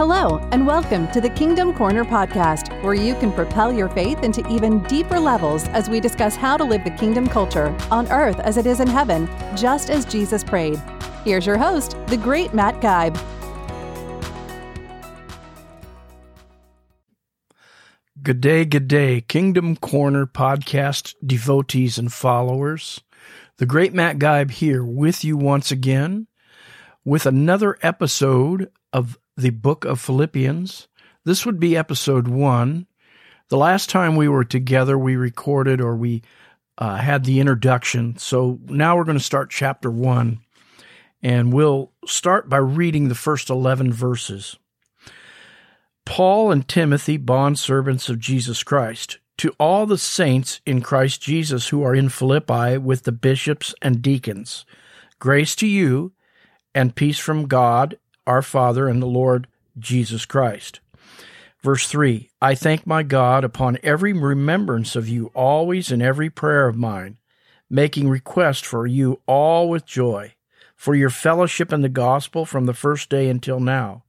Hello, and welcome to the Kingdom Corner podcast, where you can propel your faith into even deeper levels as we discuss how to live the kingdom culture on earth as it is in heaven, just as Jesus prayed. Here's your host, the great Matt Guybe. Good day, good day, Kingdom Corner podcast devotees and followers. The great Matt Guybe here with you once again with another episode of the book of Philippians. This would be episode one. The last time we were together, we recorded or we uh, had the introduction. So now we're going to start chapter one. And we'll start by reading the first 11 verses. Paul and Timothy, bondservants of Jesus Christ, to all the saints in Christ Jesus who are in Philippi with the bishops and deacons, grace to you and peace from God our Father and the Lord Jesus Christ. Verse 3 I thank my God upon every remembrance of you always in every prayer of mine, making request for you all with joy, for your fellowship in the gospel from the first day until now,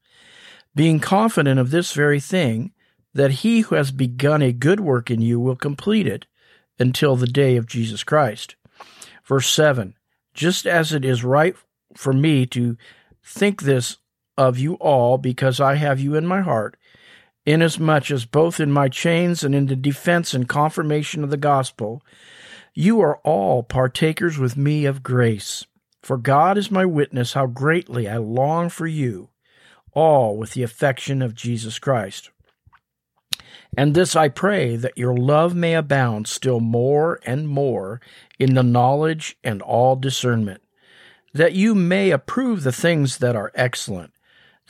being confident of this very thing, that he who has begun a good work in you will complete it until the day of Jesus Christ. Verse 7 Just as it is right for me to think this of you all because I have you in my heart, inasmuch as both in my chains and in the defense and confirmation of the gospel, you are all partakers with me of grace. For God is my witness how greatly I long for you, all with the affection of Jesus Christ. And this I pray, that your love may abound still more and more in the knowledge and all discernment, that you may approve the things that are excellent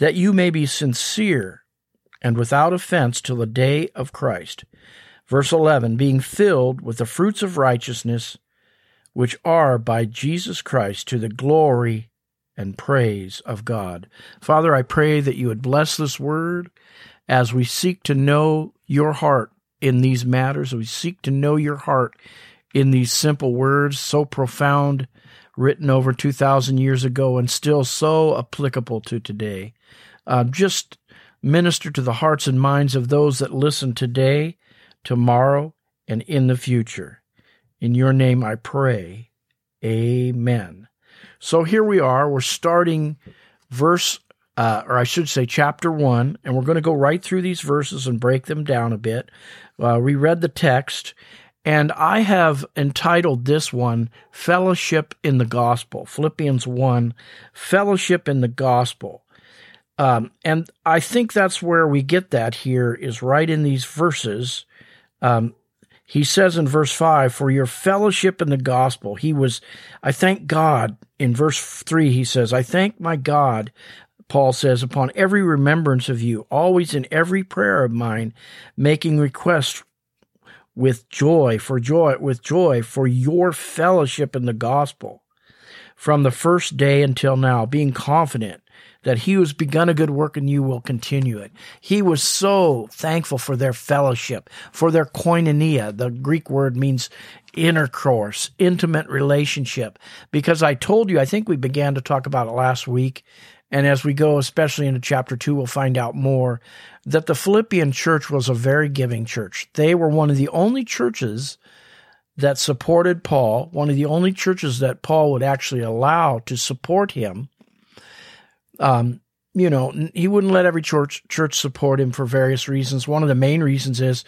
that you may be sincere and without offense till the day of Christ. Verse 11, being filled with the fruits of righteousness, which are by Jesus Christ to the glory and praise of God. Father, I pray that you would bless this word as we seek to know your heart in these matters. We seek to know your heart in these simple words, so profound, written over 2,000 years ago, and still so applicable to today. Uh, just minister to the hearts and minds of those that listen today, tomorrow, and in the future. In your name I pray. Amen. So here we are. We're starting verse, uh, or I should say, chapter one, and we're going to go right through these verses and break them down a bit. Uh, we read the text, and I have entitled this one Fellowship in the Gospel. Philippians 1 Fellowship in the Gospel. Um, and I think that's where we get that here is right in these verses. Um, he says in verse 5, For your fellowship in the gospel, he was, I thank God. In verse 3, he says, I thank my God, Paul says, upon every remembrance of you, always in every prayer of mine, making request with joy, for joy, with joy, for your fellowship in the gospel from the first day until now, being confident that he who's begun a good work in you will continue it. He was so thankful for their fellowship, for their koinonia. The Greek word means intercourse, intimate relationship. Because I told you, I think we began to talk about it last week. And as we go, especially into chapter two, we'll find out more that the Philippian church was a very giving church. They were one of the only churches that supported Paul, one of the only churches that Paul would actually allow to support him um, you know, he wouldn't let every church church support him for various reasons. One of the main reasons is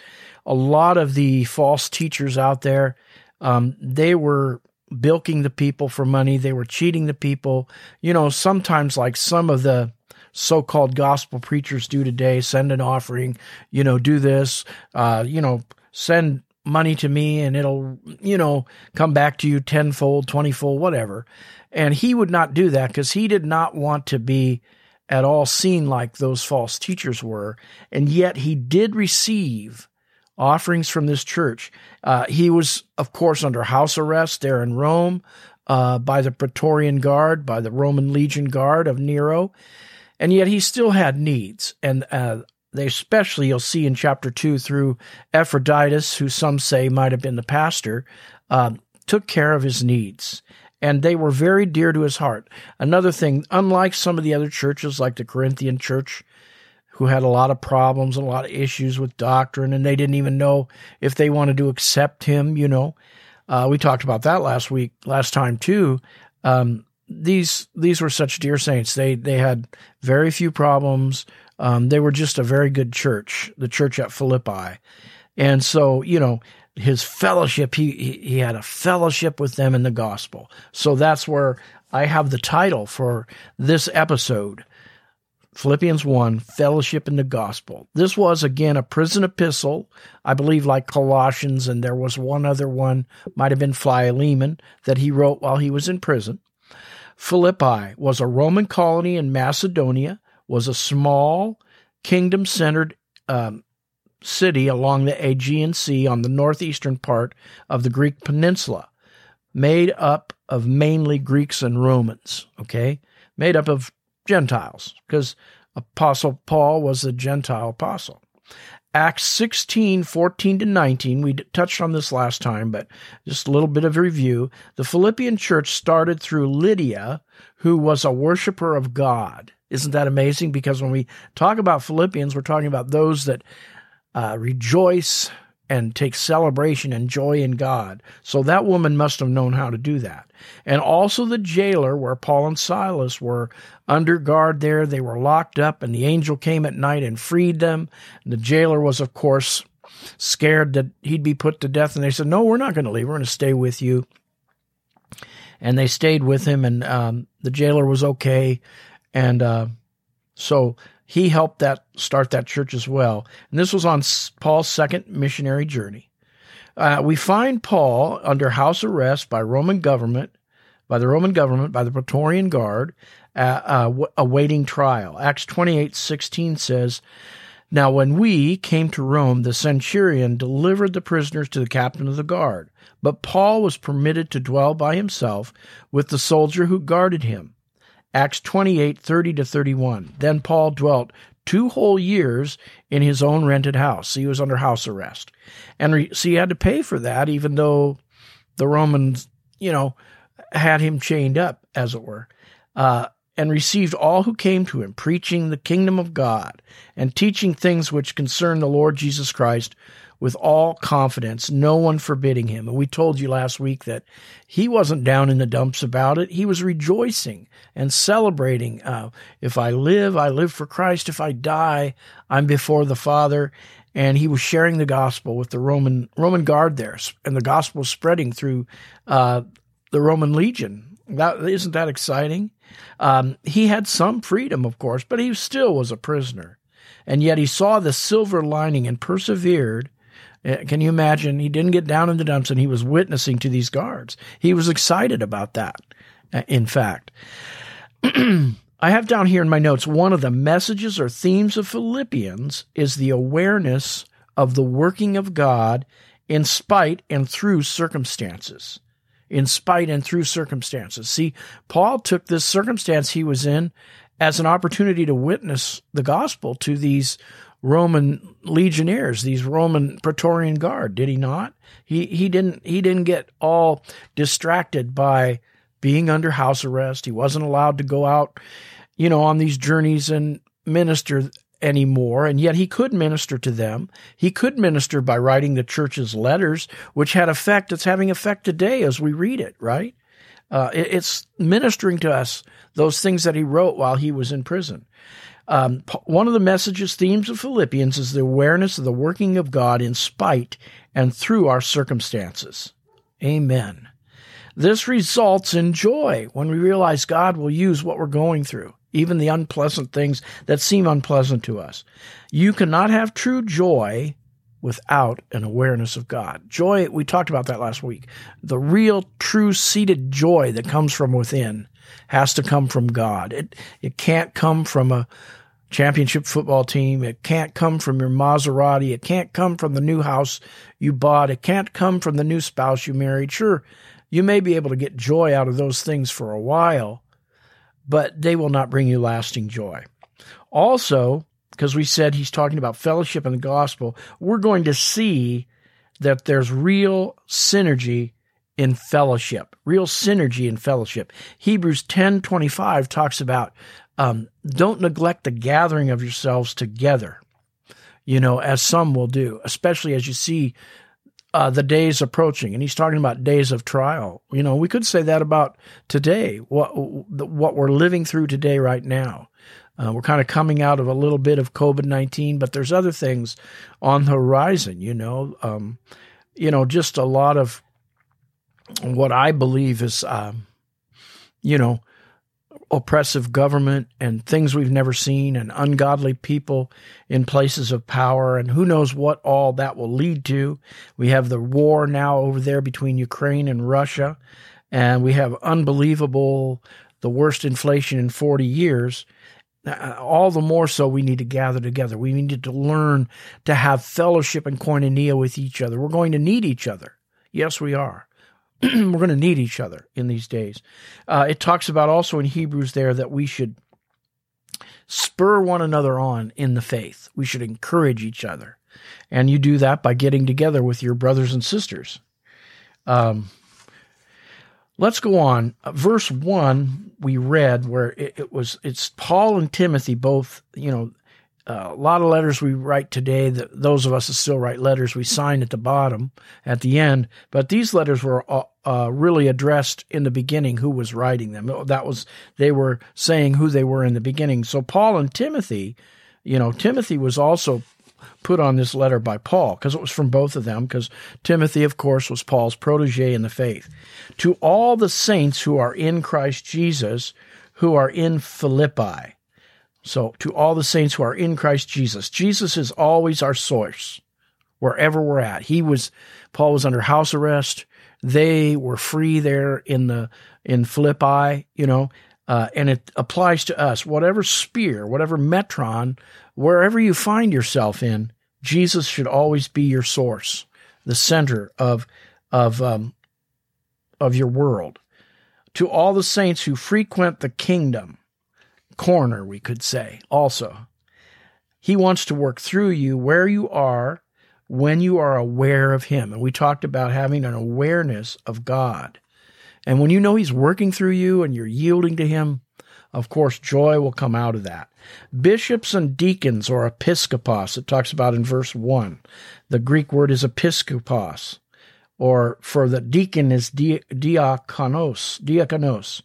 a lot of the false teachers out there, um, they were bilking the people for money. They were cheating the people. You know, sometimes like some of the so-called gospel preachers do today, send an offering, you know, do this, uh, you know, send money to me and it'll, you know, come back to you tenfold, twentyfold, whatever. And he would not do that because he did not want to be at all seen like those false teachers were. And yet he did receive offerings from this church. Uh, he was, of course, under house arrest there in Rome uh, by the Praetorian Guard, by the Roman Legion Guard of Nero. And yet he still had needs. And uh, they especially, you'll see in chapter 2 through Epaphroditus, who some say might have been the pastor, uh, took care of his needs and they were very dear to his heart. Another thing, unlike some of the other churches, like the Corinthian church, who had a lot of problems and a lot of issues with doctrine, and they didn't even know if they wanted to accept him. You know, uh, we talked about that last week, last time too. Um, these these were such dear saints. They they had very few problems. Um, they were just a very good church, the church at Philippi, and so you know his fellowship. He he, had a fellowship with them in the gospel. So that's where I have the title for this episode. Philippians 1, fellowship in the gospel. This was again a prison epistle, I believe like Colossians, and there was one other one, might have been Philemon, that he wrote while he was in prison. Philippi was a Roman colony in Macedonia, was a small kingdom centered um, city along the Aegean Sea on the northeastern part of the Greek peninsula, made up of mainly Greeks and Romans, okay? Made up of Gentiles, because Apostle Paul was a Gentile apostle. Acts 16, 14 to 19, we touched on this last time, but just a little bit of review. The Philippian church started through Lydia, who was a worshiper of God. Isn't that amazing? Because when we talk about Philippians, we're talking about those that uh, rejoice and take celebration and joy in God. So that woman must have known how to do that. And also the jailer, where Paul and Silas were under guard there, they were locked up, and the angel came at night and freed them. And the jailer was, of course, scared that he'd be put to death. And they said, No, we're not going to leave. We're going to stay with you. And they stayed with him, and um, the jailer was okay. And uh, so he helped that start that church as well. And this was on Paul's second missionary journey. Uh, we find Paul under house arrest by Roman government, by the Roman government, by the Praetorian Guard, uh, uh, awaiting trial. Acts twenty eight sixteen says, Now when we came to Rome, the centurion delivered the prisoners to the captain of the guard, but Paul was permitted to dwell by himself with the soldier who guarded him. Acts 28 30 to 31. Then Paul dwelt two whole years in his own rented house. He was under house arrest. And re- so he had to pay for that, even though the Romans, you know, had him chained up, as it were. Uh, and received all who came to him, preaching the kingdom of God and teaching things which concern the Lord Jesus Christ with all confidence, no one forbidding him. And we told you last week that he wasn't down in the dumps about it. He was rejoicing and celebrating. Uh, if I live, I live for Christ. If I die, I'm before the Father. And he was sharing the gospel with the Roman Roman guard there, and the gospel spreading through uh, the Roman legion. That isn't that exciting. Um, he had some freedom, of course, but he still was a prisoner. And yet he saw the silver lining and persevered can you imagine? He didn't get down in the dumps and he was witnessing to these guards. He was excited about that, uh, in fact. I have down here in my notes one of the messages or themes of Philippians is the awareness of the working of God in spite and through circumstances. In spite and through circumstances. See, Paul took this circumstance he was in as an opportunity to witness the gospel to these Roman legionnaires, these Roman Praetorian Guard, did he not? He he didn't he didn't get all distracted by being under house arrest. He wasn't allowed to go out, you know, on these journeys and minister anymore, and yet he could minister to them. He could minister by writing the church's letters, which had effect. It's having effect today as we read it, right? Uh, it, it's ministering to us those things that he wrote while he was in prison. Um, one of the messages themes of Philippians is the awareness of the working of God in spite and through our circumstances. Amen. This results in joy when we realize God will use what we're going through, even the unpleasant things that seem unpleasant to us. You cannot have true joy without an awareness of God. Joy, we talked about that last week. The real, true seated joy that comes from within has to come from God. It it can't come from a championship football team. It can't come from your Maserati. It can't come from the new house you bought. It can't come from the new spouse you married. Sure, you may be able to get joy out of those things for a while, but they will not bring you lasting joy. Also, because we said he's talking about fellowship and the gospel, we're going to see that there's real synergy in fellowship, real synergy in fellowship. Hebrews 10:25 talks about um, don't neglect the gathering of yourselves together, you know, as some will do, especially as you see uh, the days approaching. And he's talking about days of trial. You know, we could say that about today, what, what we're living through today, right now. Uh, we're kind of coming out of a little bit of COVID 19, but there's other things on the horizon, you know. Um, you know, just a lot of what I believe is, um, you know, oppressive government and things we've never seen and ungodly people in places of power and who knows what all that will lead to. We have the war now over there between Ukraine and Russia and we have unbelievable the worst inflation in 40 years. Uh, all the more so we need to gather together. We need to learn to have fellowship and koinonia with each other. We're going to need each other. Yes, we are. we're going to need each other in these days. Uh, it talks about also in Hebrews there that we should spur one another on in the faith. We should encourage each other. And you do that by getting together with your brothers and sisters. Um, let's go on. Uh, verse 1 we read where it, it, was it's Paul and Timothy both, you know, uh, a lot of letters we write today, those of us that still write letters, we sign at the bottom, at the end. But these letters were uh, uh, really addressed in the beginning. Who was writing them? That was they were saying who they were in the beginning. So Paul and Timothy, you know, Timothy was also put on this letter by Paul because it was from both of them. Because Timothy, of course, was Paul's protege in the faith. To all the saints who are in Christ Jesus, who are in Philippi so, to all the saints who are in Christ Jesus, Jesus is always our source wherever we're at. He was, Paul was under house arrest. They were free there in the, in Philippi, you know, uh, and it applies to us. Whatever sphere, whatever metron, wherever you find yourself in, Jesus should always be your source, the center of, of, um, of your world. To all the saints who frequent the kingdom, corner, we could say, also. He wants to work through you where you are when you are aware of Him. And we talked about having an awareness of God. And when you know He's working through you and you're yielding to Him, of course, joy will come out of that. Bishops and deacons, or episkopos, it talks about in verse 1. The Greek word is episkopos, or for the deacon is diakonos, diakonos.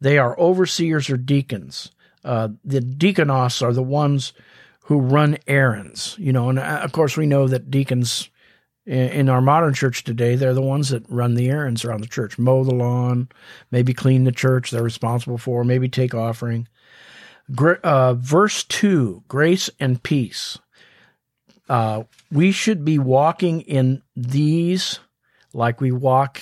They are overseers or deacons. Uh, the deaconos are the ones who run errands, you know, and uh, of course we know that deacons in, in our modern church today, they're the ones that run the errands around the church, mow the lawn, maybe clean the church they're responsible for, maybe take offering. Uh, verse 2 grace and peace. Uh, we should be walking in these like we walk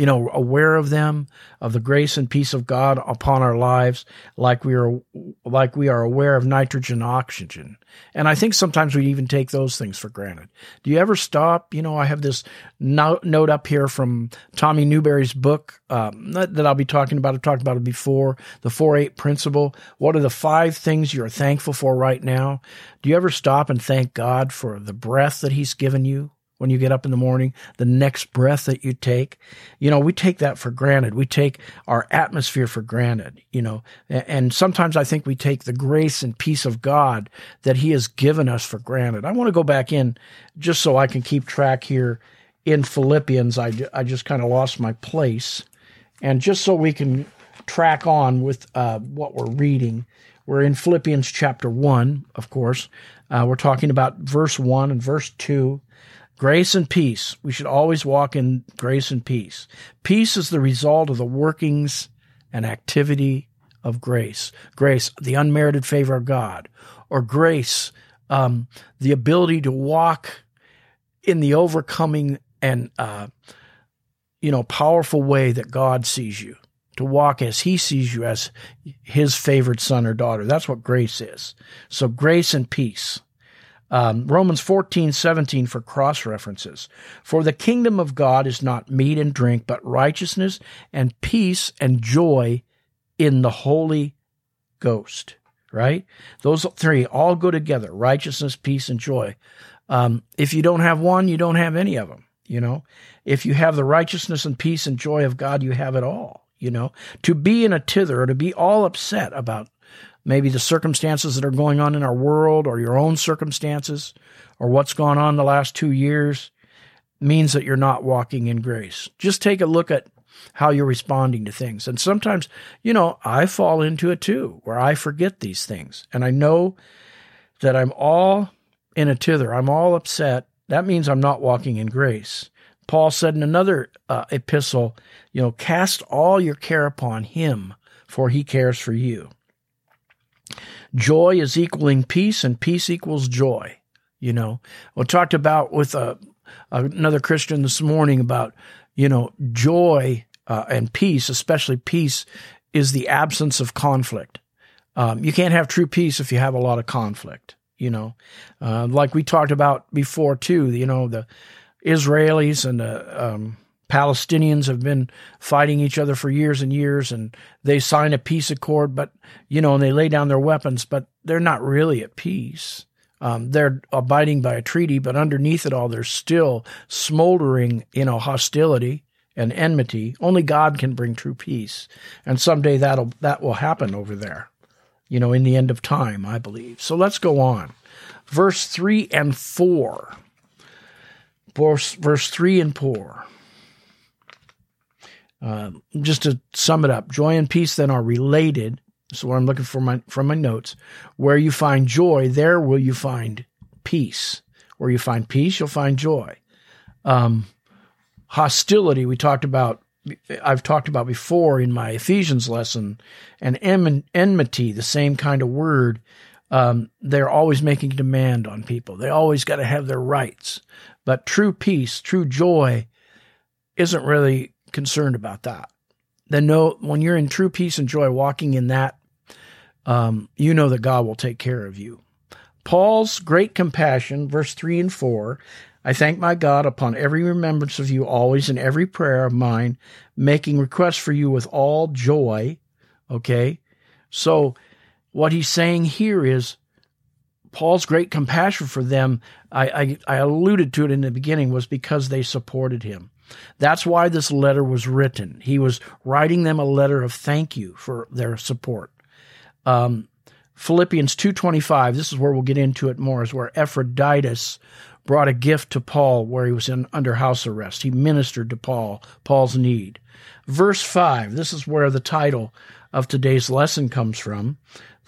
you know, aware of them, of the grace and peace of God upon our lives, like we are, like we are aware of nitrogen, oxygen. And I think sometimes we even take those things for granted. Do you ever stop? You know, I have this note, up here from Tommy Newberry's book um, that I'll be talking about. I've talked about it before. The four eight principle. What are the five things you're thankful for right now? Do you ever stop and thank God for the breath that He's given you? When you get up in the morning, the next breath that you take. You know, we take that for granted. We take our atmosphere for granted, you know, and sometimes I think we take the grace and peace of God that He has given us for granted. I want to go back in just so I can keep track here in Philippians. I, I just kind of lost my place. And just so we can track on with uh, what we're reading, we're in Philippians chapter 1, of course. Uh, we're talking about verse 1 and verse 2 Grace and peace. We should always walk in grace and peace. Peace is the result of the workings and activity of grace. Grace, the unmerited favor of God, or grace, um, the ability to walk in the overcoming and, uh, you know, powerful way that God sees you, to walk as He sees you as His favored son or daughter. That's what grace is. So, grace and peace. Um, Romans 14, 17 for cross references. For the kingdom of God is not meat and drink, but righteousness and peace and joy in the Holy Ghost. Right? Those three all go together righteousness, peace, and joy. Um, if you don't have one, you don't have any of them. You know, if you have the righteousness and peace and joy of God, you have it all. You know, to be in a tither or to be all upset about maybe the circumstances that are going on in our world or your own circumstances or what's gone on the last two years means that you're not walking in grace. Just take a look at how you're responding to things. And sometimes, you know, I fall into it too, where I forget these things. And I know that I'm all in a tither, I'm all upset. That means I'm not walking in grace. Paul said in another uh, epistle, you know, cast all your care upon him, for he cares for you. Joy is equaling peace, and peace equals joy. You know, we talked about with a, uh, another Christian this morning about, you know, joy uh, and peace, especially peace, is the absence of conflict. Um, you can't have true peace if you have a lot of conflict. You know, uh, like we talked about before too. You know, the Israelis and the um, Palestinians have been fighting each other for years and years, and they sign a peace accord, but you know, and they lay down their weapons, but they're not really at peace. Um, they're abiding by a treaty, but underneath it all, they're still smoldering, you know, hostility and enmity. Only God can bring true peace. And someday that'll that will happen over there. You know, in the end of time, I believe. So let's go on. Verse 3 and 4. Verse, verse 3 and 4. Uh, just to sum it up, joy and peace then are related. So what I'm looking for my from my notes. Where you find joy, there will you find peace. Where you find peace, you'll find joy. Um, hostility we talked about I've talked about before in my Ephesians lesson, and enmity, the same kind of word. Um, they're always making demand on people. They always got to have their rights. But true peace, true joy, isn't really concerned about that. Then know when you're in true peace and joy, walking in that, um, you know that God will take care of you. Paul's great compassion, verse three and four, I thank my God upon every remembrance of you always in every prayer of mine, making requests for you with all joy. Okay. So what he's saying here is Paul's great compassion for them. I, I, I alluded to it in the beginning was because they supported him. That's why this letter was written. He was writing them a letter of thank you for their support. Um, Philippians 2:25 this is where we'll get into it more is where Epaphroditus brought a gift to Paul where he was in under house arrest. He ministered to Paul, Paul's need. Verse 5, this is where the title of today's lesson comes from.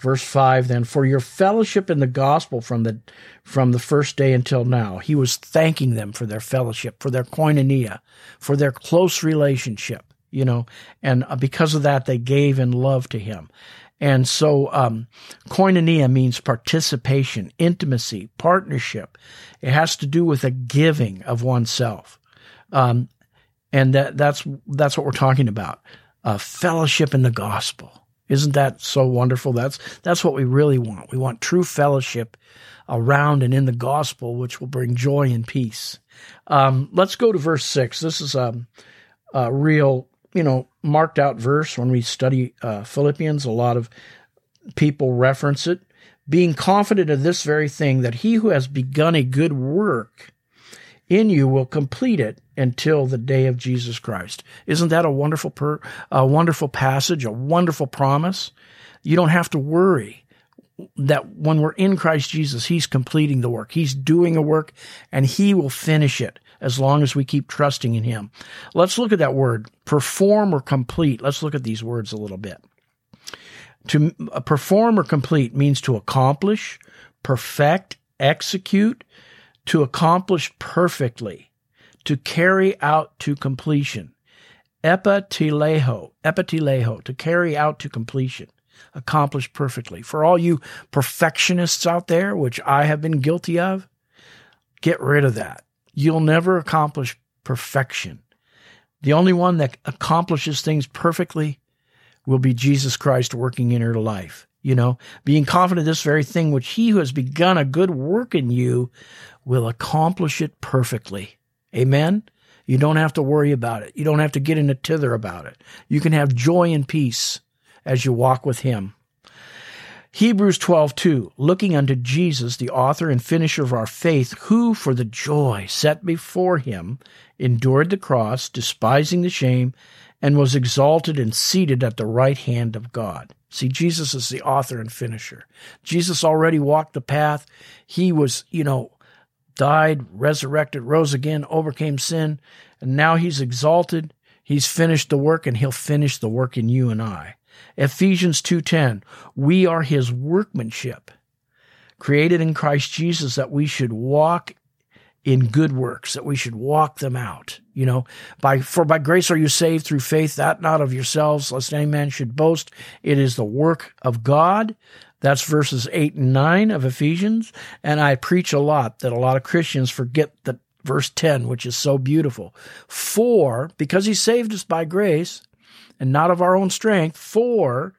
Verse 5 then for your fellowship in the gospel from the from the first day until now. He was thanking them for their fellowship, for their koinonia, for their close relationship, you know, and uh, because of that they gave in love to him. And so, um, koinonia means participation, intimacy, partnership. It has to do with a giving of oneself. Um, and that, that's, that's what we're talking about. Uh, fellowship in the gospel. Isn't that so wonderful? That's, that's what we really want. We want true fellowship around and in the gospel, which will bring joy and peace. Um, let's go to verse six. This is a, a real you know, marked out verse when we study uh, Philippians. A lot of people reference it. Being confident of this very thing, that he who has begun a good work in you will complete it until the day of Jesus Christ. Isn't that a wonderful, per, a wonderful passage, a wonderful promise? You don't have to worry that when we're in Christ Jesus, He's completing the work. He's doing a work and He will finish it as long as we keep trusting in Him. Let's look at that word, perform or complete. Let's look at these words a little bit. To uh, perform or complete means to accomplish, perfect, execute, to accomplish perfectly, to carry out to completion. Epitileho, epitileho, to carry out to completion accomplished perfectly. For all you perfectionists out there, which I have been guilty of, get rid of that. You'll never accomplish perfection. The only one that accomplishes things perfectly will be Jesus Christ working in your life. You know, being confident this very thing which he who has begun a good work in you will accomplish it perfectly. Amen. You don't have to worry about it. You don't have to get in a tither about it. You can have joy and peace as you walk with him. Hebrews 12, 2, looking unto Jesus, the author and finisher of our faith, who for the joy set before him endured the cross, despising the shame, and was exalted and seated at the right hand of God. See, Jesus is the author and finisher. Jesus already walked the path. He was, you know, died, resurrected, rose again, overcame sin, and now he's exalted. He's finished the work and he'll finish the work in you and I. Ephesians 2:10 We are his workmanship created in Christ Jesus that we should walk in good works, that we should walk them out. You know, by for by grace are you saved through faith, that not of yourselves, lest any man should boast. It is the work of God. That's verses eight and nine of Ephesians. And I preach a lot that a lot of Christians forget that verse 10, which is so beautiful. For, because he saved us by grace and not of our own strength, for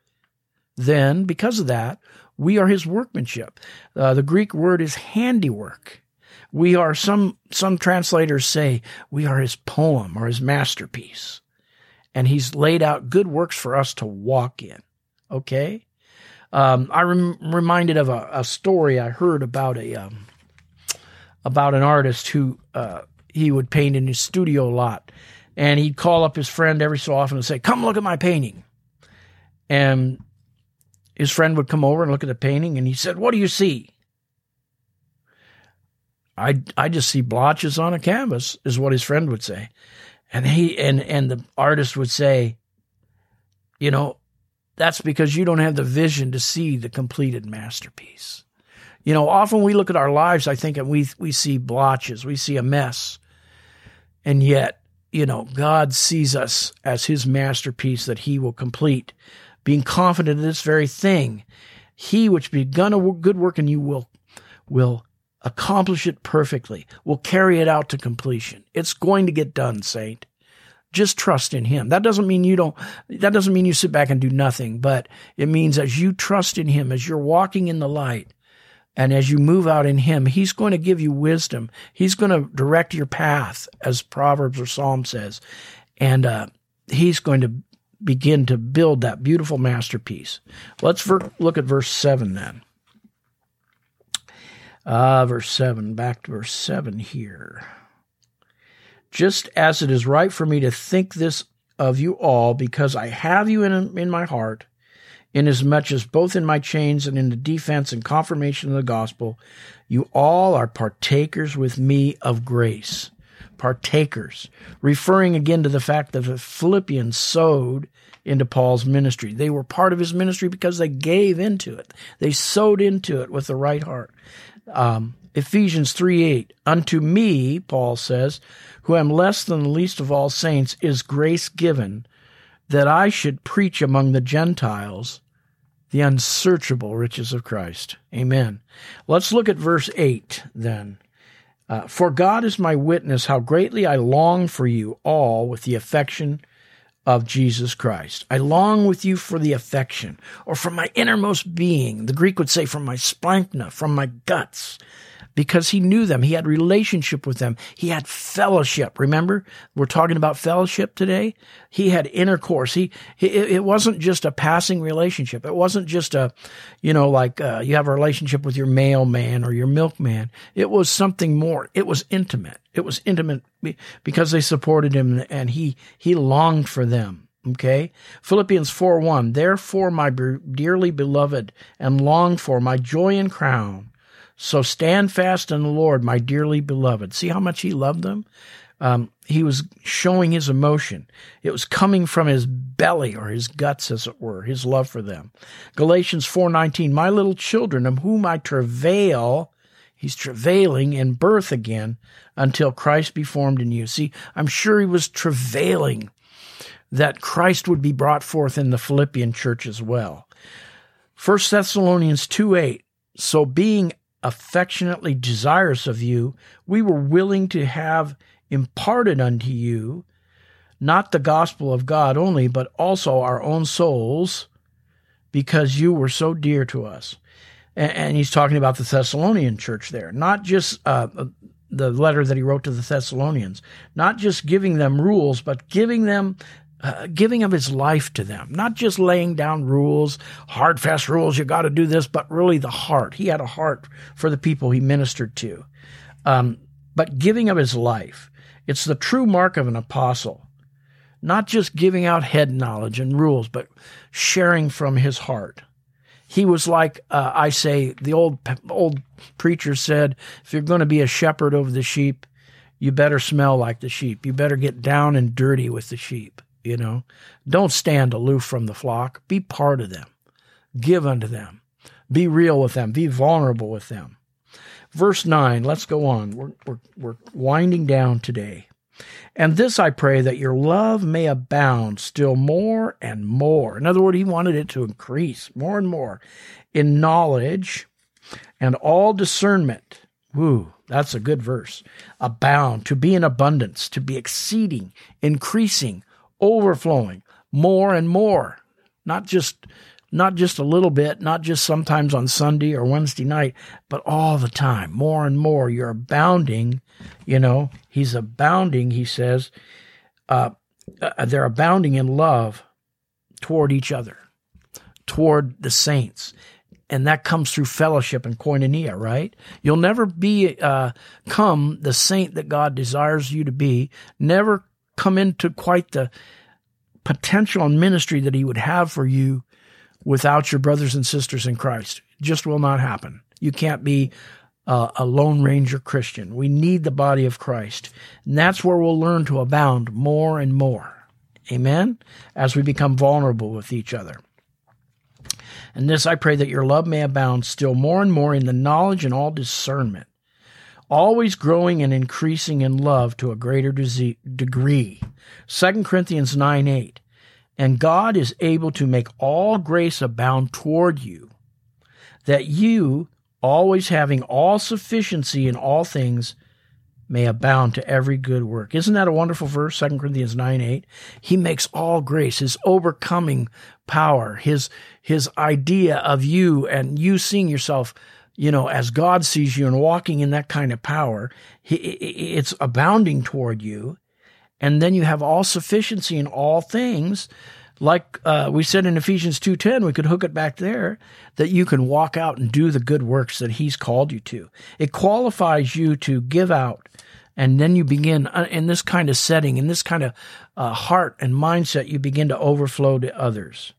then, because of that, we are his workmanship. Uh, the Greek word is handiwork. We are some some translators say we are his poem or his masterpiece. And he's laid out good works for us to walk in. Okay? Um, I rem- reminded of a, a, story I heard about a um, about an artist who uh, he would paint in his studio a lot, and he'd call up his friend every so often and say, "Come look at my painting," and his friend would come over and look at the painting, and he said, "What do you see?" I I just see blotches on a canvas, is what his friend would say, and he and and the artist would say, you know, that's because you don't have the vision to see the completed masterpiece. You know, often we look at our lives, I think, and we we see blotches, we see a mess, and yet, you know, God sees us as His masterpiece that He will complete. Being confident in this very thing, He which begun a good work in you will will accomplish it perfectly, will carry it out to completion. It's going to get done, saint. Just trust in him. That doesn't mean you don't, that doesn't mean you sit back and do nothing, but it means as you trust in him, as you're walking in the light, and as you move out in him, he's going to give you wisdom. He's going to direct your path, as Proverbs or Psalm says. And, uh, he's going to begin to build that beautiful masterpiece. Let's ver- look at verse 7 then. Ah, verse 7, back to verse 7 here. Just as it is right for me to think this of you all, because I have you in, in my heart, inasmuch as both in my chains and in the defense and confirmation of the gospel, you all are partakers with me of grace. Partakers, referring again to the fact that the Philippians sowed into Paul's ministry. They were part of his ministry because they gave into it. They sowed into it with the right heart. Um, Ephesians 3 8, unto me, Paul says, who am less than the least of all saints, is grace given that I should preach among the Gentiles the unsearchable riches of Christ. Amen. Let's look at verse 8 then. Uh, for God is my witness how greatly I long for you all with the affection of Jesus Christ. I long with you for the affection, or from my innermost being. The Greek would say from my splanchna, from my guts, because he knew them. He had relationship with them. He had fellowship. Remember, we're talking about fellowship today. He had intercourse. He, he it wasn't just a passing relationship. It wasn't just a, you know, like uh, you have a relationship with your mailman or your milkman. It was something more. It was intimate. It was intimate because they supported him and he he longed for them. Okay. Philippians 4 1. Therefore, my dearly beloved and longed for, my joy and crown. So stand fast in the Lord, my dearly beloved. See how much he loved them? Um, he was showing his emotion. It was coming from his belly or his guts, as it were, his love for them. Galatians 4:19, my little children, of whom I travail, he's travailing in birth again until Christ be formed in you. See, I'm sure he was travailing that Christ would be brought forth in the Philippian church as well. 1 Thessalonians 2 8, so being affectionately desirous of you, we were willing to have imparted unto you not the gospel of God only, but also our own souls, because you were so dear to us. And, and he's talking about the Thessalonian church there, not just uh, the letter that he wrote to the Thessalonians, not just giving them rules, but giving them uh, giving of his life to them, not just laying down rules, hard, fast rules, you got to do this, but really the heart. He had a heart for the people he ministered to. Um, but giving of his life, it's the true mark of an apostle. not just giving out head knowledge and rules, but sharing from his heart. He was like uh, I say, the old old preacher said, if you're going to be a shepherd over the sheep, you better smell like the sheep. You better get down and dirty with the sheep. You know, don't stand aloof from the flock. Be part of them. Give unto them. Be real with them. Be vulnerable with them. Verse 9, let's go on. We're, we're, we're winding down today. And this I pray that your love may abound still more and more. In other words, he wanted it to increase more and more in knowledge and all discernment. Woo, that's a good verse. Abound, to be in abundance, to be exceeding, increasing, overflowing, more and more. Not just not just a little bit, not just sometimes on Sunday or Wednesday night, but all the time, more and more. You're abounding, you know, he's abounding, he says, uh, uh, they're abounding in love toward each other, toward the saints. And that comes through fellowship and koinonia, right? You'll never be, uh, come the saint that God desires you to be, never come into quite the potential and ministry that he would have for you without your brothers and sisters in Christ. It just will not happen. You can't be uh, a Lone Ranger Christian. We need the body of Christ. And that's where we'll learn to abound more and more. Amen? As we become vulnerable with each other. And this I pray that your love may abound still more and more in the knowledge and all discernment, always growing and increasing in love to a greater degree. 2 Corinthians 9 8. And God is able to make all grace abound toward you, that you, always having all sufficiency in all things, may abound to every good work. Isn't that a wonderful verse? 2 Corinthians 9 8. He makes all grace, his overcoming power, his his idea of you and you seeing yourself, you know, as God sees you and walking in that kind of power, it's abounding toward you. And then you have all sufficiency in all things. Like uh, we said in ephesians 2.10 we could hook it back there that you can walk out and do the good works that he's called you to. It qualifies you to give out and then you begin uh, in this kind of setting in this kind of uh, heart and mindset you begin to overflow to others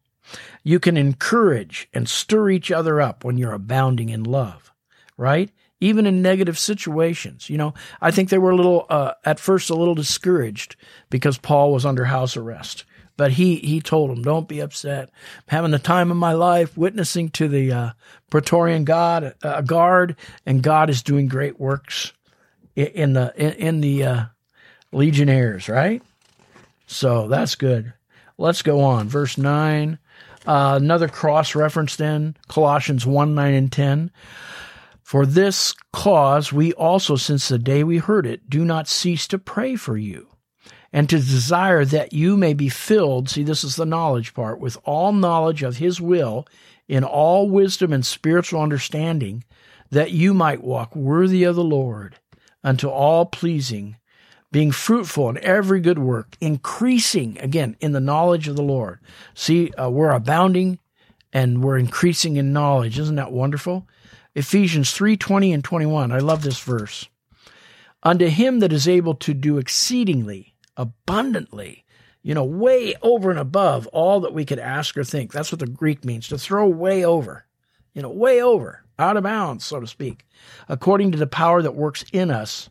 you can encourage and stir each other up when you're abounding in love right even in negative situations. You know, I think they were a little, uh, at first, a little discouraged because Paul was under house arrest. But he, he told them, don't be upset. I'm having the time of my life witnessing to the uh, Praetorian God, uh, guard, and God is doing great works in, the, in, in the uh, legionnaires, right? So that's good. Let's go on. Verse 9. Uh, another cross reference then, Colossians 1 9 and 10. For this cause we also, since the day we heard it, do not cease to pray for you and to desire that you may be filled. See, this is the knowledge part with all knowledge of his will in all wisdom and spiritual understanding, that you might walk worthy of the Lord unto all pleasing, being fruitful in every good work, increasing again in the knowledge of the Lord. See, uh, we're abounding and we're increasing in knowledge. Isn't that wonderful? Ephesians 3:20 and 21. I love this verse. Unto him that is able to do exceedingly abundantly, you know, way over and above all that we could ask or think. That's what the Greek means, to throw way over. You know, way over, out of bounds, so to speak. According to the power that works in us,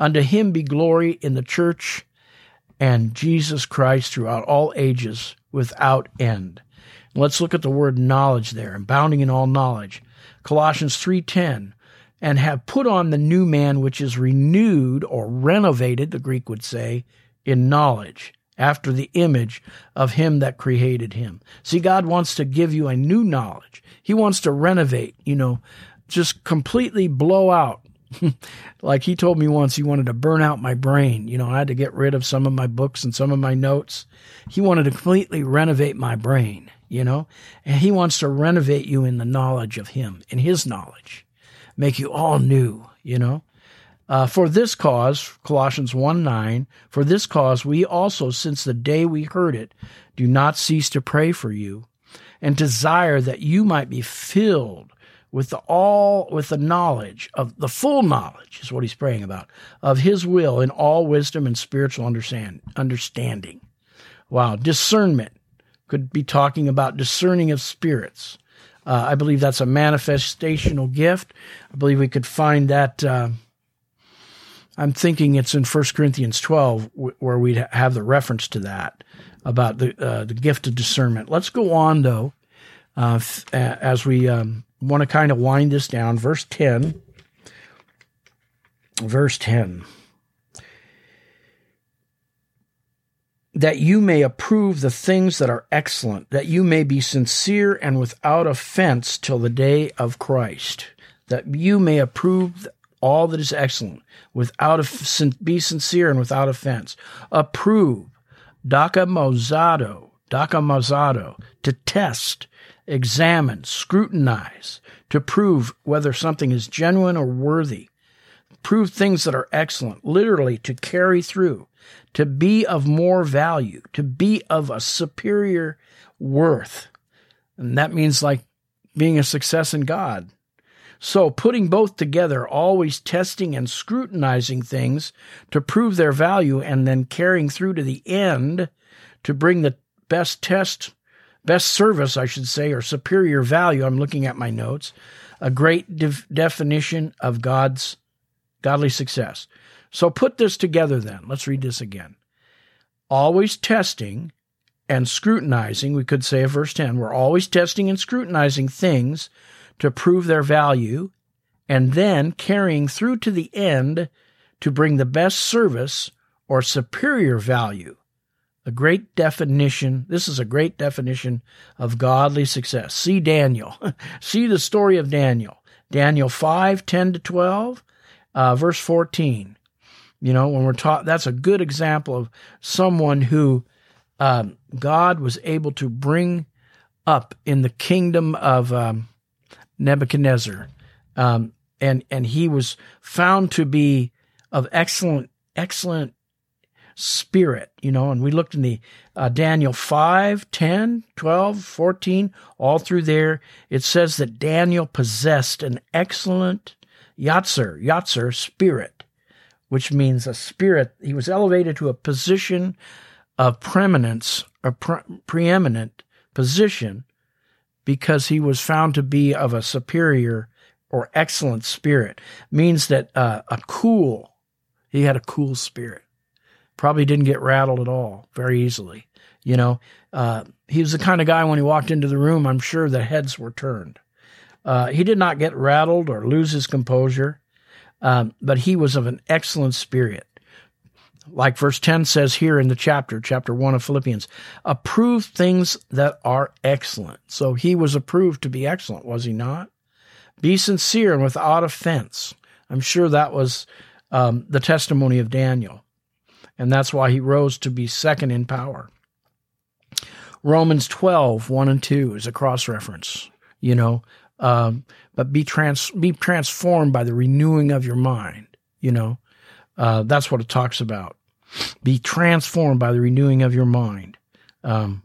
unto him be glory in the church and Jesus Christ throughout all ages without end. Let's look at the word knowledge there, abounding in all knowledge. Colossians 3:10, and have put on the new man which is renewed or renovated, the Greek would say, in knowledge after the image of him that created him. See, God wants to give you a new knowledge. He wants to renovate, you know, just completely blow out. like he told me once, he wanted to burn out my brain. You know, I had to get rid of some of my books and some of my notes. He wanted to completely renovate my brain you know? And he wants to renovate you in the knowledge of him, in his knowledge, make you all new, you know? Uh, for this cause, Colossians 1 9, for this cause we also, since the day we heard it, do not cease to pray for you and desire that you might be filled with the all with the knowledge of the full knowledge is what he's praying about of his will in all wisdom and spiritual understand, understanding Wow. Discernment could be talking about discerning of spirits. Uh, I believe that's a manifestational gift. I believe we could find that. Uh, I'm thinking it's in 1 Corinthians 12 where we have the reference to that about the uh, the gift of discernment. Let's go on though, uh, as we um, want to kind of wind this down. Verse 10. Verse 10. that you may approve the things that are excellent, that you may be sincere and without offense till the day of Christ, that you may approve all that is excellent, without be sincere and without offense. Approve, dokamazado, dokamazado, to test, examine, scrutinize, to prove whether something is genuine or worthy. Prove things that are excellent, literally to carry through to be of more value, to be of a superior worth. And that means like being a success in God. So, putting both together, always testing and scrutinizing things to prove their value, and then carrying through to the end to bring the best test, best service, I should say, or superior value. I'm looking at my notes. A great de- definition of God's godly success. So put this together then. Let's read this again. Always testing and scrutinizing, we could say of verse 10, we're always testing and scrutinizing things to prove their value, and then carrying through to the end to bring the best service or superior value. A great definition. This is a great definition of godly success. See Daniel. See the story of Daniel. Daniel 5, 10 to 12, uh, verse 14. You know, when we're taught, that's a good example of someone who um, God was able to bring up in the kingdom of um, Nebuchadnezzar, um, and and he was found to be of excellent excellent spirit, you know, and we looked in the uh, Daniel 5, 10, 12, 14, all through there. It says that Daniel possessed an excellent Yatzer, Yatzer spirit which means a spirit. He was elevated to a position of preeminence, a pre- preeminent position, because he was found to be of a superior or excellent spirit. Means that uh, a cool, he had a cool spirit. Probably didn't get rattled at all very easily. You know, uh, he was the kind of guy when he walked into the room, I'm sure the heads were turned. Uh, he did not get rattled or lose his composure. Um, but he was of an excellent spirit. Like verse 10 says here in the chapter, chapter 1 of Philippians, approve things that are excellent. So he was approved to be excellent, was he not? Be sincere and without offense. I'm sure that was um, the testimony of Daniel. And that's why he rose to be second in power. Romans 12, 1 and 2 is a cross reference. You know, um, but be trans be transformed by the renewing of your mind. You know, uh, that's what it talks about. Be transformed by the renewing of your mind. Um,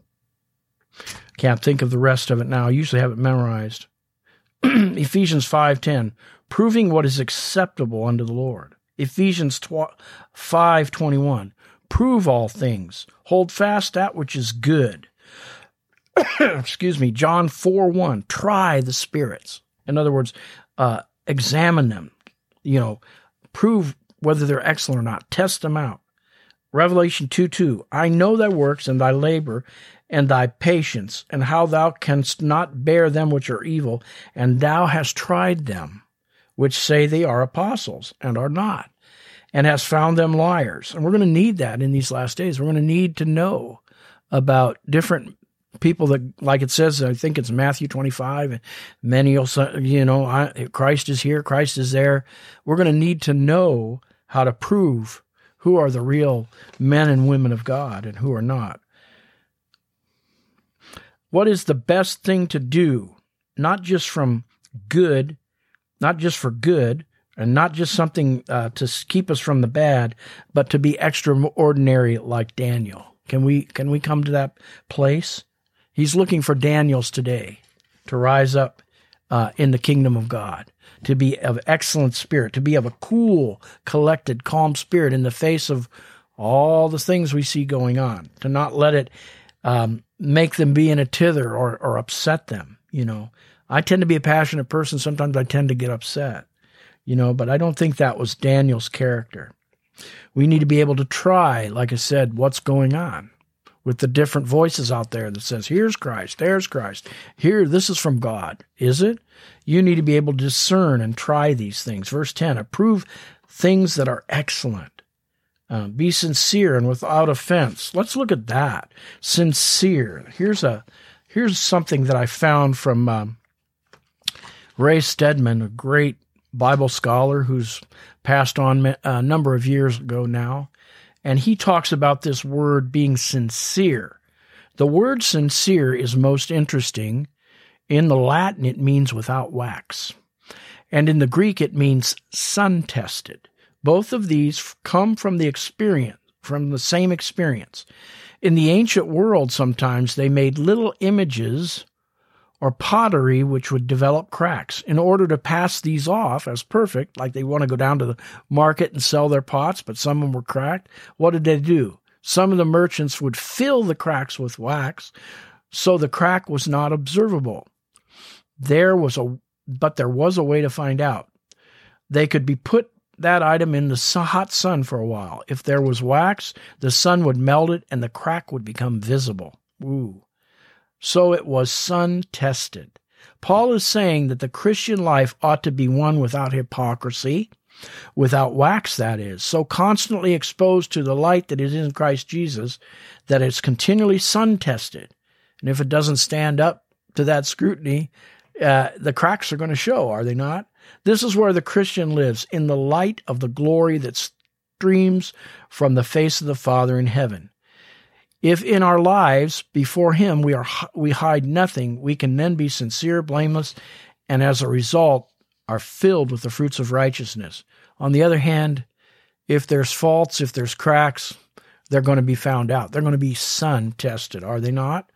can't think of the rest of it now. I usually have it memorized. Ephesians five ten, proving what is acceptable unto the Lord. Ephesians five twenty one, prove all things, hold fast that which is good. excuse me, John 4 1, try the spirits. In other words, uh, examine them, you know, prove whether they're excellent or not, test them out. Revelation 2 2, I know thy works and thy labor and thy patience, and how thou canst not bear them which are evil, and thou hast tried them, which say they are apostles and are not, and has found them liars. And we're going to need that in these last days. We're going to need to know about different people that, like it says, I think it's Matthew 25, many will say, you know, I, Christ is here, Christ is there. We're going to need to know how to prove who are the real men and women of God and who are not. What is the best thing to do, not just from good, not just for good, and not just something uh, to keep us from the bad, but to be extraordinary like Daniel. Can we can we come to that place? He's looking for Daniels today to rise up uh, in the kingdom of God, to be of excellent spirit, to be of a cool, collected, calm spirit in the face of all the things we see going on, to not let it um, make them be in a tither or, or upset them. You know, I tend to be a passionate person. Sometimes I tend to get upset, you know, but I don't think that was Daniel's character. We need to be able to try, like I said, what's going on with the different voices out there that says, here's Christ, there's Christ, here, this is from God. Is it? You need to be able to discern and try these things. Verse 10 approve things that are excellent. Uh, be sincere and without offense. Let's look at that. Sincere. Here's a here's something that I found from um, Ray Stedman, a great Bible scholar who's passed on a number of years ago now, and he talks about this word being sincere. The word sincere is most interesting. In the Latin, it means without wax. And in the Greek, it means sun tested. Both of these come from the experience, from the same experience. In the ancient world, sometimes they made little images or pottery which would develop cracks. In order to pass these off as perfect, like they want to go down to the market and sell their pots, but some of them were cracked, what did they do? Some of the merchants would fill the cracks with wax, so the crack was not observable. There was a, but there was a way to find out. They could be put that item in the hot sun for a while. If there was wax, the sun would melt it and the crack would become visible. Ooh. So it was sun tested. Paul is saying that the Christian life ought to be one without hypocrisy, without wax, that is, so constantly exposed to the light that is in Christ Jesus that it's continually sun tested. And if it doesn't stand up to that scrutiny, uh, the cracks are going to show, are they not? This is where the Christian lives, in the light of the glory that streams from the face of the Father in heaven. If in our lives before Him we are we hide nothing, we can then be sincere, blameless, and as a result are filled with the fruits of righteousness. On the other hand, if there's faults, if there's cracks, they're going to be found out. They're going to be sun tested, are they not?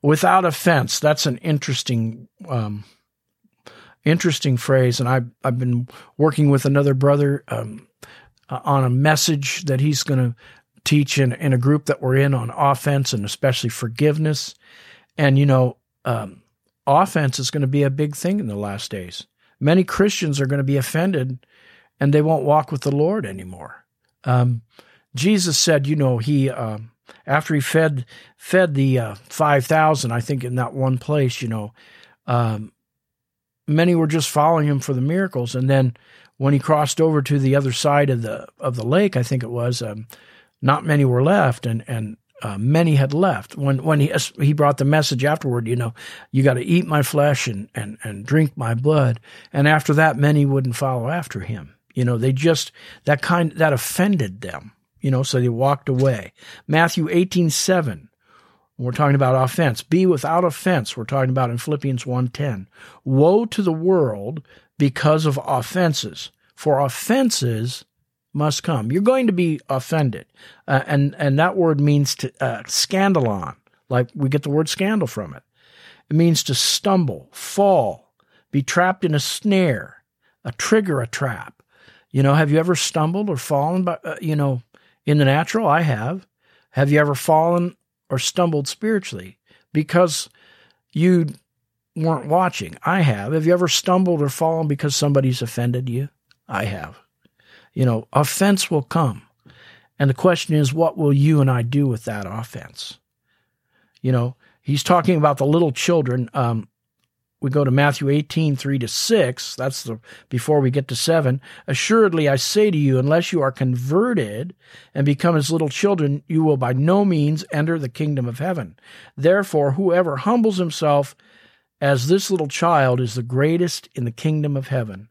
Without offense. That's an interesting um, interesting phrase. And I've, I've been working with another brother um, uh, on a message that he's going to teach in, in a group that we're in on offense and especially forgiveness. And, you know, um, offense is going to be a big thing in the last days. Many Christians are going to be offended and they won't walk with the Lord anymore. Um, Jesus said, you know, he, uh, after he fed, fed the uh, 5,000, I think in that one place, you know, um, many were just following him for the miracles. And then when he crossed over to the other side of the of the lake, I think it was, um, not many were left, and and uh, many had left. When when he he brought the message afterward, you know, you got to eat my flesh and and and drink my blood. And after that, many wouldn't follow after him. You know, they just that kind that offended them. You know, so they walked away. Matthew eighteen seven. We're talking about offense. Be without offense. We're talking about in Philippians 1:10. Woe to the world because of offenses, for offenses must come. You're going to be offended, uh, and and that word means to uh, scandalon, like we get the word scandal from it. It means to stumble, fall, be trapped in a snare, a trigger, a trap. You know, have you ever stumbled or fallen? By, uh, you know, in the natural, I have. Have you ever fallen or stumbled spiritually because you weren't watching. I have. Have you ever stumbled or fallen because somebody's offended you? I have. You know, offense will come. And the question is, what will you and I do with that offense? You know, he's talking about the little children. Um, we go to Matthew 18, 3 to 6. That's the before we get to 7. Assuredly, I say to you, unless you are converted and become as little children, you will by no means enter the kingdom of heaven. Therefore, whoever humbles himself as this little child is the greatest in the kingdom of heaven.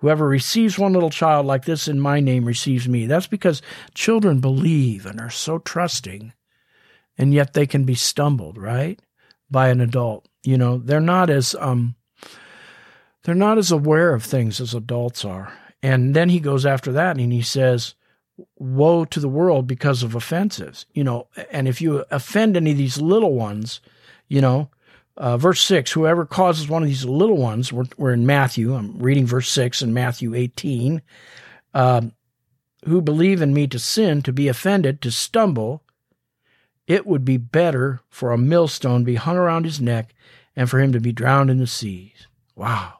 Whoever receives one little child like this in my name receives me. That's because children believe and are so trusting, and yet they can be stumbled, right? By an adult. You know, they're not as um they're not as aware of things as adults are. And then he goes after that and he says, Woe to the world because of offenses. You know, and if you offend any of these little ones, you know, uh, verse 6 whoever causes one of these little ones we're, we're, in matthew i'm reading verse 6 in matthew 18 uh, who believe in me to sin, to be offended, to stumble, it would be better for a millstone be hung around his neck and for him to be drowned in the seas. Wow.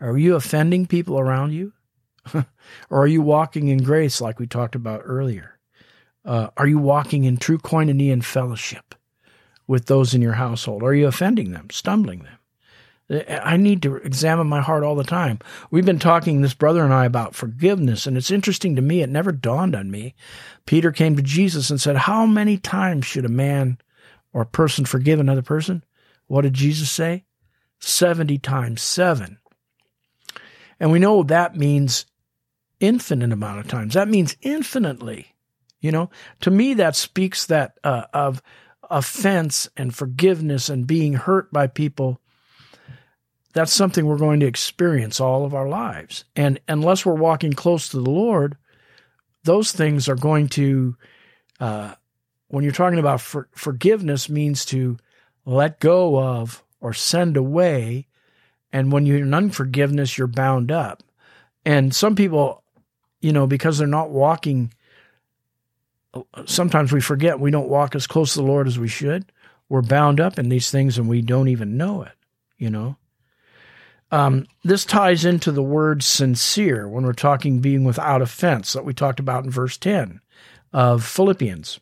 Are you offending people around you? or are you walking in grace like we talked about earlier? Uh, are you walking in true koinonia and fellowship with those in your household? Are you offending them, stumbling them? I need to examine my heart all the time. We've been talking, this brother and I, about forgiveness, and it's interesting to me. It never dawned on me. Peter came to Jesus and said, How many times should a man or a person forgive another person? What did Jesus say? 70 times seven. And we know that means infinite amount of times. That means infinitely. You know, to me, that speaks that uh, of offense and forgiveness and being hurt by people that's something we're going to experience all of our lives. And unless we're walking close to the Lord, those things are going to, uh, when you're talking about for, forgiveness, means to let go of or send away. And when you're in unforgiveness, you're bound up. And some people, you know, because they're not walking, sometimes we forget we don't walk as close to the Lord as we should. We're bound up in these things and we don't even know it, you know. Um, this ties into the word sincere when we're talking being without offense that we talked about in verse 10 of Philippians.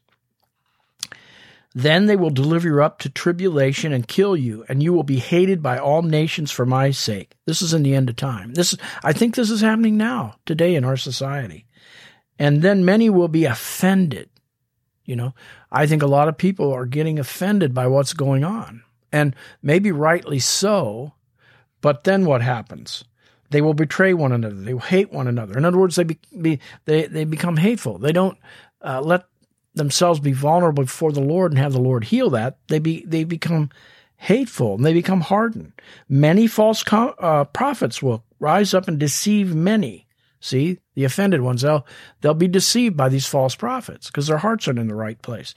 Then they will deliver you up to tribulation and kill you, and you will be hated by all nations for my sake. This is in the end of time. This, I think this is happening now, today in our society. And then many will be offended. You know, I think a lot of people are getting offended by what's going on, and maybe rightly so but then what happens? They will betray one another. They will hate one another. In other words, they be, be they they become hateful. They don't uh, let themselves be vulnerable before the Lord and have the Lord heal that. They be they become hateful and they become hardened. Many false co- uh, prophets will rise up and deceive many. See, the offended ones, they'll, they'll be deceived by these false prophets because their hearts aren't in the right place.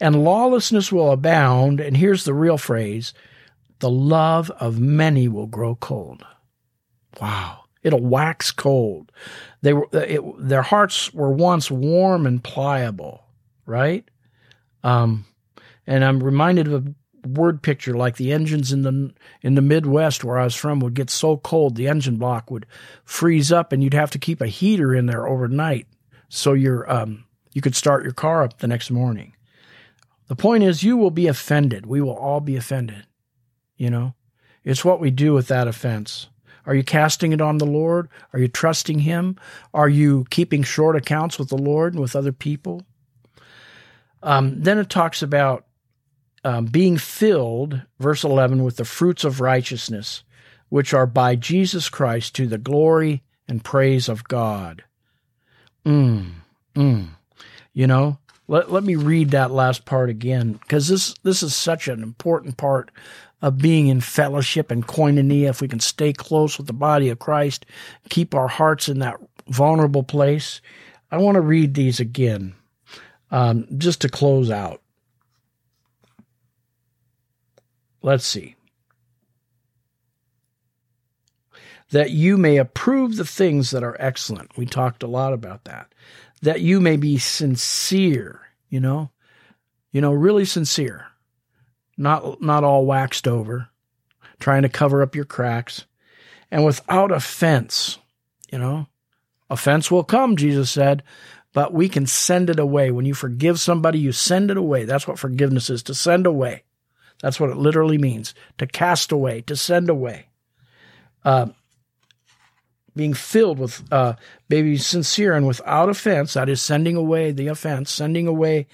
And lawlessness will abound. And here's the real phrase the love of many will grow cold. Wow. It'll wax cold. They were, it, their hearts were once warm and pliable, right? Um, and I'm reminded of word picture like the engines in the in the Midwest where I was from would get so cold the engine block would freeze up and you'd have to keep a heater in there overnight so your um, you could start your car up the next morning. The point is you will be offended. We will all be offended. You know, it's what we do with that offense. Are you casting it on the Lord? Are you trusting Him? Are you keeping short accounts with the Lord and with other people? Um, then it talks about um, being filled, verse 11, with the fruits of righteousness, which are by Jesus Christ to the glory and praise of God. Mm, mm. You know, let, let me read that last part again because this, this is such an important part of being in fellowship and koinonia, if we can stay close with the body of Christ, keep our hearts in that vulnerable place. I want to read these again um, just to close out. Let's see. That you may approve the things that are excellent. We talked a lot about that. That you may be sincere, you know, you know, really sincere not not all waxed over, trying to cover up your cracks, and without offense. You know, offense will come, Jesus said, but we can send it away. When you forgive somebody, you send it away. That's what forgiveness is to send away. That's what it literally means. To cast away, to send away. Uh, being filled with, uh, sincere and without offense, that is sending away the offense, sending away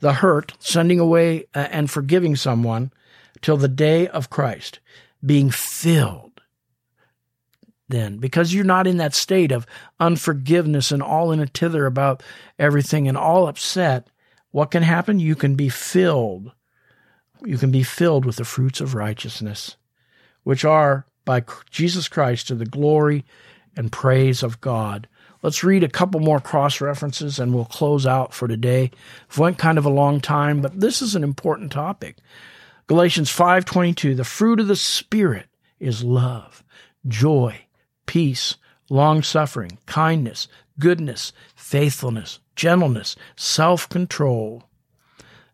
the hurt, sending away uh, and forgiving someone till the day of Christ, being filled then. Because you're not in that state of unforgiveness and all in a tither about everything and all upset what can happen? You can be filled you can be filled with the fruits of righteousness which are by Jesus Christ to the glory and praise of God Let's read a couple more cross references and we'll close out for today. Went kind of a long time, but this is an important topic. Galatians 5:22, the fruit of the spirit is love, joy, peace, long-suffering, kindness, goodness, faithfulness, gentleness, self control.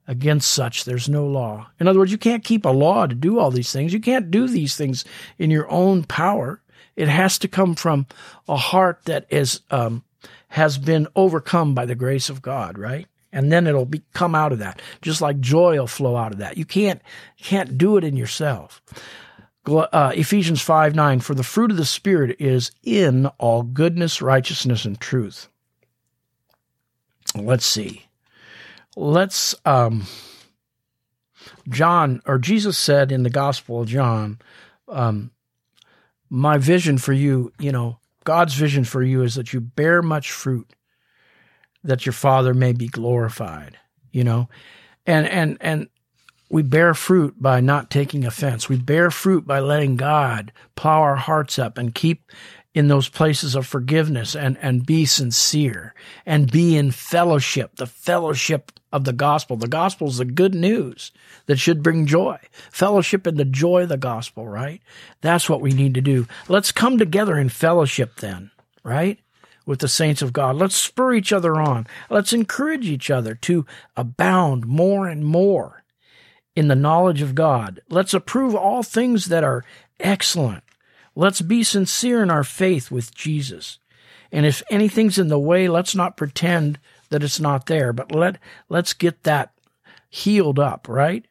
Against such, there's no law. In other words, you can't keep a law to do all these things. You can't do these things in your own power. It has to come from a heart that is um, has been overcome by the grace of God, right? And then it'll be, come out of that, just like joy will flow out of that. You can't can't do it in yourself. Uh, Ephesians 5 9, for the fruit of the Spirit is in all goodness, righteousness, and truth. Let's see. Let's, um, John, or Jesus said in the Gospel of John, um, my vision for you, you know, God's vision for you is that you bear much fruit, that your Father may be glorified, you know, and, and, and we bear fruit by not taking offense. We bear fruit by letting God plow our hearts up and keep in those places of forgiveness and, and be sincere and be in fellowship, the fellowship of the gospel. The gospel is the good news that should bring joy. Fellowship in the joy of the gospel, right? That's what we need to do. Let's come together in fellowship then, right? With the saints of God. Let's spur each other on. Let's encourage each other to abound more and more in the knowledge of God. Let's approve all things that are excellent. Let's be sincere in our faith with Jesus. And if anything's in the way, let's not pretend that it's not there, but let, let's get that healed up, right?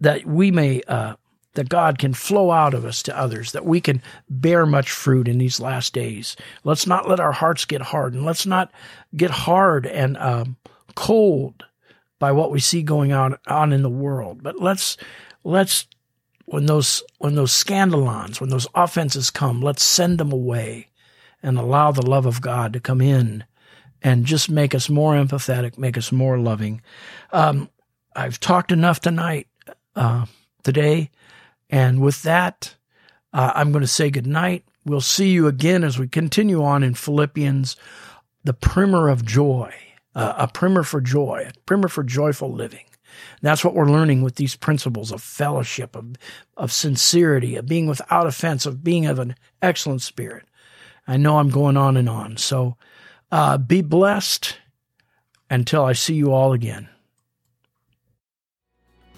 That we may, uh, that God can flow out of us to others, that we can bear much fruit in these last days. Let's not let our hearts get hardened. Let's not get hard and um, cold by what we see going on on in the world. But let's let's when those when those scandalons, when those offenses come, let's send them away and allow the love of God to come in and just make us more empathetic, make us more loving. Um, I've talked enough tonight, uh, today, and with that, uh, I'm going to say good night. We'll see you again as we continue on in Philippians, the primer of joy uh, a primer for joy, a primer for joyful living. That's what we're learning with these principles of fellowship, of, of sincerity, of being without offense, of being of an excellent spirit. I know I'm going on and on. So uh, be blessed until I see you all again.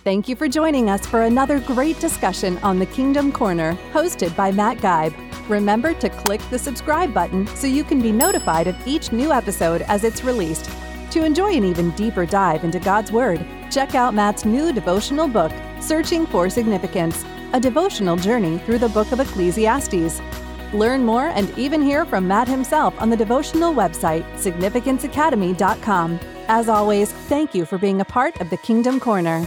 Thank you for joining us for another great discussion on the Kingdom Corner, hosted by Matt Guybe. Remember to click the subscribe button so you can be notified of each new episode as it's released. To enjoy an even deeper dive into God's Word, check out Matt's new devotional book, Searching for Significance, a devotional journey through the book of Ecclesiastes. Learn more and even hear from Matt himself on the devotional website, significanceacademy.com. As always, thank you for being a part of the Kingdom Corner.